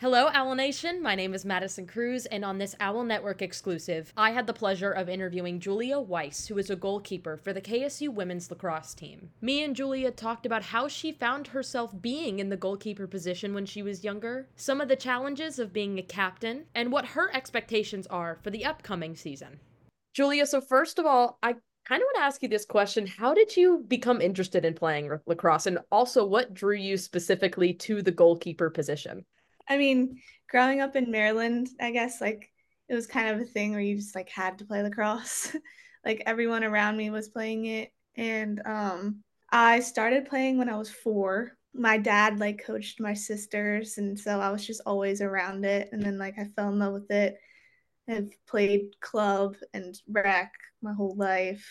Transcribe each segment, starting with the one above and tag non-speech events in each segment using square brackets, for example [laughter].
Hello, Owl Nation. My name is Madison Crews, and on this Owl Network exclusive, I had the pleasure of interviewing Julia Weiss, who is a goalkeeper for the KSU women's lacrosse team. Me and Julia talked about how she found herself being in the goalkeeper position when she was younger, some of the challenges of being a captain, and what her expectations are for the upcoming season. Julia, so first of all, I kind of want to ask you this question How did you become interested in playing lacrosse? And also, what drew you specifically to the goalkeeper position? I mean, growing up in Maryland, I guess like it was kind of a thing where you just like had to play lacrosse. [laughs] like everyone around me was playing it. And um, I started playing when I was four. My dad like coached my sisters, and so I was just always around it. And then like I fell in love with it. I've played club and rec my whole life.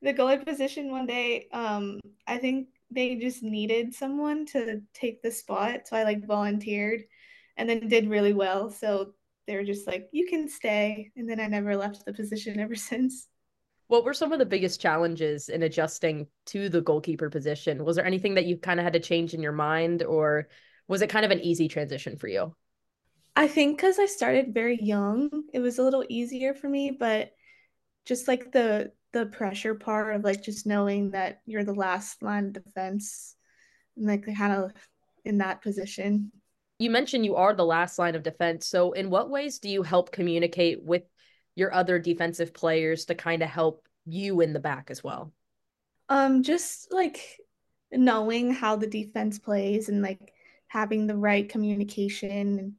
The goalie position one day, um, I think they just needed someone to take the spot. So I like volunteered and then did really well. So they were just like, you can stay. And then I never left the position ever [laughs] since. What were some of the biggest challenges in adjusting to the goalkeeper position? Was there anything that you kind of had to change in your mind, or was it kind of an easy transition for you? I think because I started very young, it was a little easier for me, but just like the the pressure part of like just knowing that you're the last line of defense and like kind of in that position. You mentioned you are the last line of defense. So in what ways do you help communicate with your other defensive players to kind of help you in the back as well? Um just like knowing how the defense plays and like having the right communication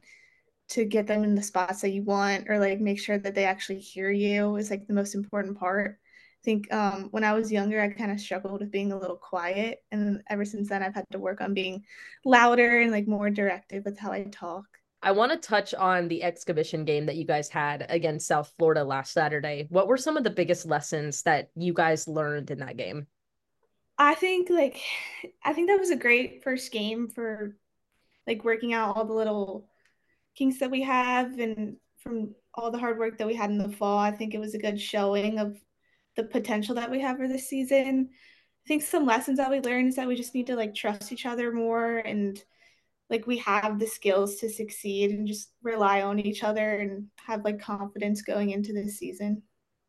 to get them in the spots that you want or like make sure that they actually hear you is like the most important part think um, when I was younger, I kind of struggled with being a little quiet. And ever since then, I've had to work on being louder and like more directive with how I talk. I want to touch on the exhibition game that you guys had against South Florida last Saturday. What were some of the biggest lessons that you guys learned in that game? I think like [sighs] I think that was a great first game for like working out all the little kinks that we have and from all the hard work that we had in the fall. I think it was a good showing of the potential that we have for this season. I think some lessons that we learned is that we just need to like trust each other more and like we have the skills to succeed and just rely on each other and have like confidence going into this season.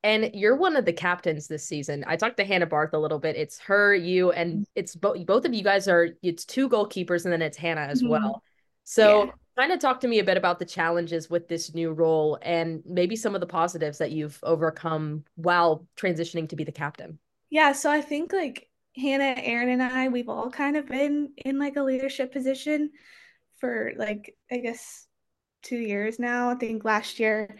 And you're one of the captains this season. I talked to Hannah Barth a little bit. It's her, you, and it's both both of you guys are it's two goalkeepers and then it's Hannah as mm-hmm. well. So yeah kind of talk to me a bit about the challenges with this new role and maybe some of the positives that you've overcome while transitioning to be the captain. Yeah, so I think like Hannah, Errin, and I, we've all kind of been in like a leadership position for like I guess two years now. I think last year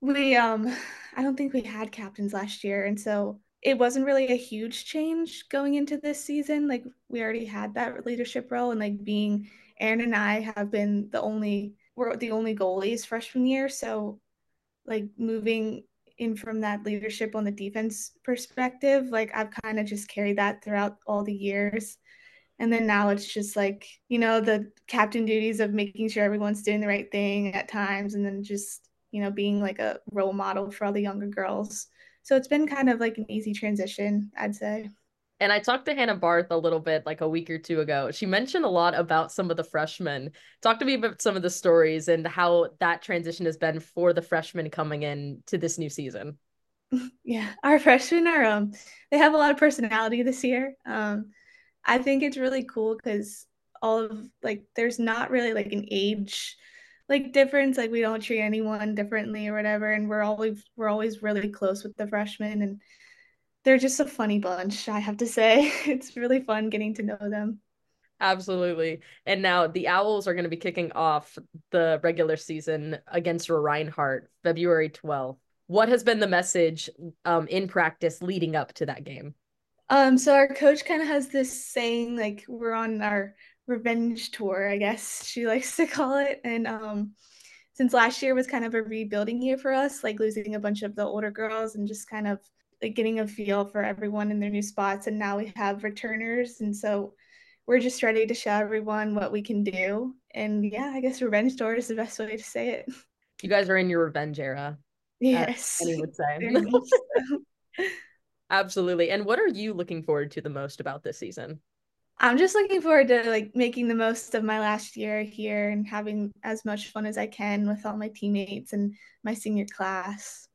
we um I don't think we had captains last year, and so it wasn't really a huge change going into this season. Like we already had that leadership role and like being Errin and I have been the only we're the only goalies freshman year, so like moving in from that leadership on the defense perspective, like I've kind of just carried that throughout all the years. And then now it's just like, you know, the captain duties of making sure everyone's doing the right thing at times and then just, you know, being like a role model for all the younger girls. So it's been kind of like an easy transition, I'd say. And I talked to Hannah Barth a little bit like a week or two ago. She mentioned a lot about some of the freshmen. Talk to me about some of the stories and how that transition has been for the freshmen coming in to this new season. [laughs] Yeah, our freshmen are um they have a lot of personality this year. Um I think it's really cool cuz all of like there's not really like an age like difference like we don't treat anyone differently or whatever and we're always we're always really close with the freshmen and they're just a funny bunch, I have to say. [laughs] It's really fun getting to know them. Absolutely. And now the Owls are going to be kicking off the regular season against Reinhardt February 12th. What has been the message um, in practice leading up to that game? Um, so our coach kind of has this saying like we're on our revenge tour, I guess she [laughs] likes to call it. And um, since last year was kind of a rebuilding year for us, like losing a bunch of the older girls and just kind of like getting a feel for everyone in their new spots and now we have returners and so we're just ready to show everyone what we can do. And yeah i guess revenge tour is the best way to say it. You guys are in your revenge era yes. Any would say. [laughs] Absolutely. And what are you looking forward to the most about this season? I'm just looking forward to like making the most of my last year here and having as much fun as I can with all my teammates and my senior class.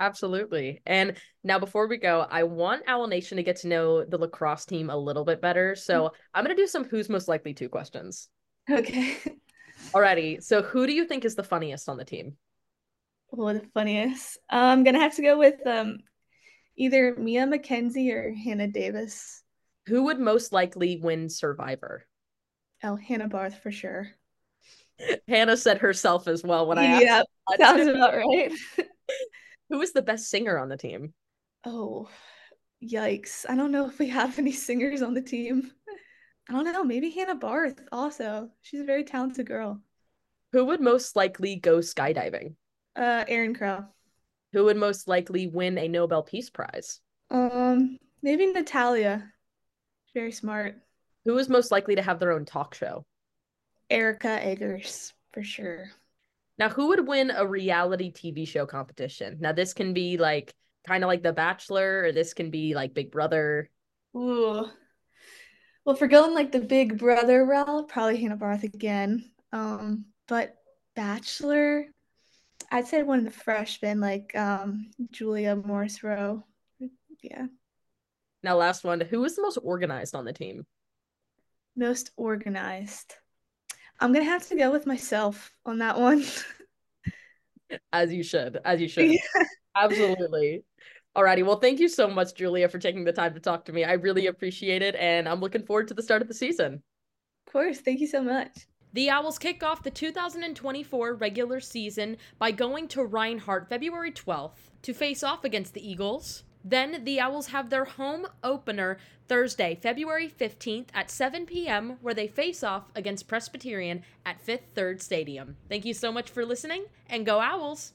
Absolutely. And now, before we go, I want Owl Nation to get to know the lacrosse team a little bit better. So I'm going to do some who's most likely to questions. Okay. Alrighty. So, who do you think is the funniest on the team? Oh, the funniest. I'm gonna have to go with um either Mia McKenzie or Hannah Davis. Who would most likely win Survivor? Oh, Hannah Barth for sure. [laughs] Hannah said herself as well when I asked. Yeah, [laughs] sounds about right. [laughs] Who is the best singer on the team? Oh, yikes. I don't know if we have any singers on the team. I don't know. Maybe Hannah Barth also. She's a very talented girl. Who would most likely go skydiving? Uh, Errin Crowe. Who would most likely win a Nobel Peace Prize? Um, maybe Natalia. Very smart. Who is most likely to have their own talk show? Erica Eggers, for sure. Now, who would win a reality TV show competition? Now, this can be like kind of like The Bachelor, or this can be like Big Brother. Ooh. Well, for going like the Big Brother route, probably Hannah Barth again. Um, but Bachelor, I'd say one of the freshmen, like um, Julia Morris Rowe. Yeah. Now, last one. Who is the most organized on the team? Most organized. I'm gonna have to go with myself on that one. [laughs] as you should. As you should. Yeah. Absolutely. Alrighty. Well, thank you so much, Julia, for taking the time to talk to me. I really appreciate it, and I'm looking forward to the start of the season. Of course. Thank you so much. The Owls kick off the 2024 regular season by going to Reinhardt February 12th to face off against the Eagles. Then the Owls have their home opener Thursday, February 15th at 7 p.m., where they face off against Presbyterian at Fifth Third Stadium. Thank you so much for listening, and go Owls!